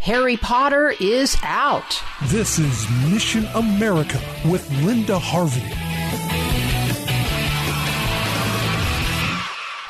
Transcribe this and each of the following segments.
Harry Potter is out. This is Mission America with Linda Harvey.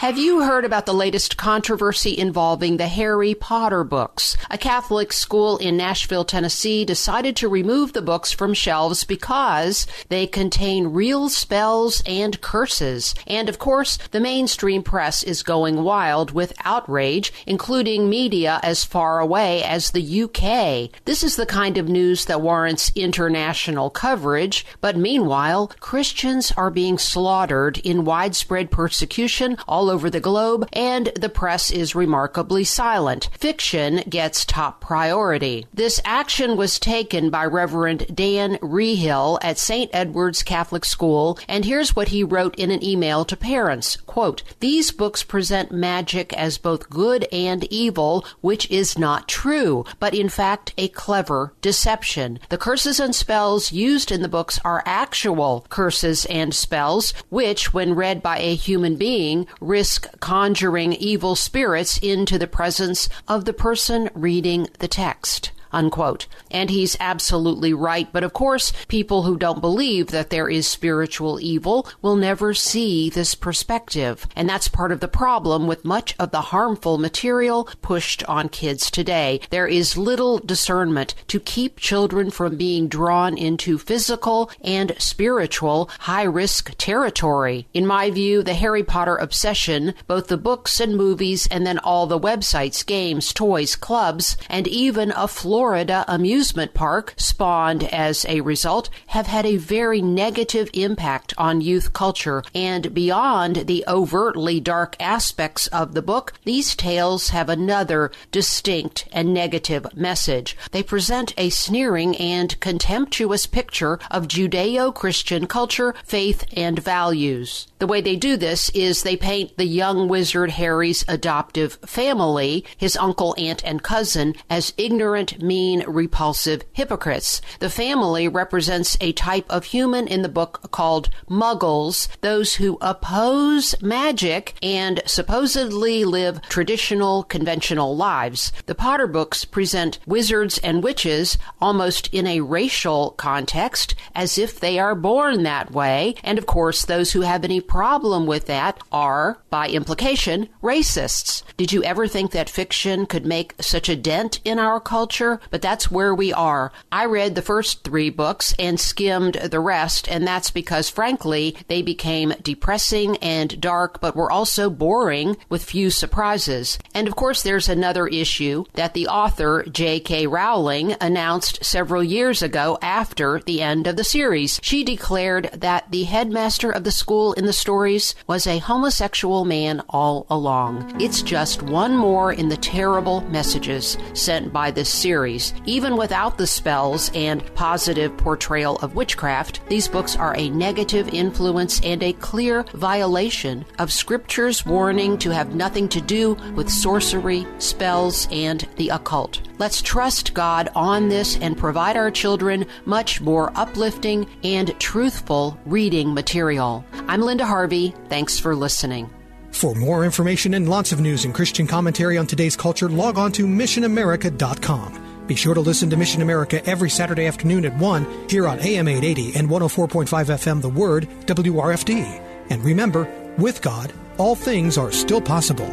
Have you heard about the latest controversy involving the Harry Potter books? A Catholic school in Nashville, Tennessee decided to remove the books from shelves because they contain real spells and curses. And of course, the mainstream press is going wild with outrage, including media as far away as the UK. This is the kind of news that warrants international coverage, but meanwhile, Christians are being slaughtered in widespread persecution all over the globe, and the press is remarkably silent. Fiction gets top priority. This action was taken by Reverend Dan Reehil at St. Edward's Catholic School, and here's what he wrote in an email to parents. Quote, These books present magic as both good and evil, which is not true, but in fact a clever deception. The curses and spells used in the books are actual curses and spells, which, when read by a human being, risk conjuring evil spirits into the presence of the person reading the text unquote. And he's absolutely right. But of course, people who don't believe that there is spiritual evil will never see this perspective. And that's part of the problem with much of the harmful material pushed on kids today. There is little discernment to keep children from being drawn into physical and spiritual high risk territory. In my view, the Harry Potter obsession, both the books and movies, and then all the websites, games, toys, clubs, and even a floor Florida amusement park, spawned as a result, have had a very negative impact on youth culture. And beyond the overtly dark aspects of the book, these tales have another distinct and negative message. They present a sneering and contemptuous picture of Judeo Christian culture, faith, and values. The way they do this is they paint the young wizard Harry's adoptive family, his uncle, aunt, and cousin, as ignorant, mean, repulsive hypocrites. The family represents a type of human in the book called muggles, those who oppose magic and supposedly live traditional, conventional lives. The Potter books present wizards and witches almost in a racial context, as if they are born that way, and of course, those who have any problem with that are, by implication, racists. Did you ever think that fiction could make such a dent in our culture? But that's where we are. I read the first three books and skimmed the rest, and that's because, frankly, they became depressing and dark, but were also boring with few surprises. And of course, there's another issue that the author, J.K. Rowling, announced several years ago after the end of the series. She declared that the headmaster of the school in the stories was a homosexual man all along. It's just one more in the terrible messages sent by this series. Even without the spells and positive portrayal of witchcraft, these books are a negative influence and a clear violation of Scripture's warning to have nothing to do with sorcery, spells, and the occult. Let's trust God on this and provide our children much more uplifting and truthful reading material. I'm Linda Harvey. Thanks for listening. For more information and lots of news and Christian commentary on today's culture, log on to missionamerica.com. Be sure to listen to Mission America every Saturday afternoon at 1 here on AM 880 and 104.5 FM The Word, WRFD. And remember, with God, all things are still possible.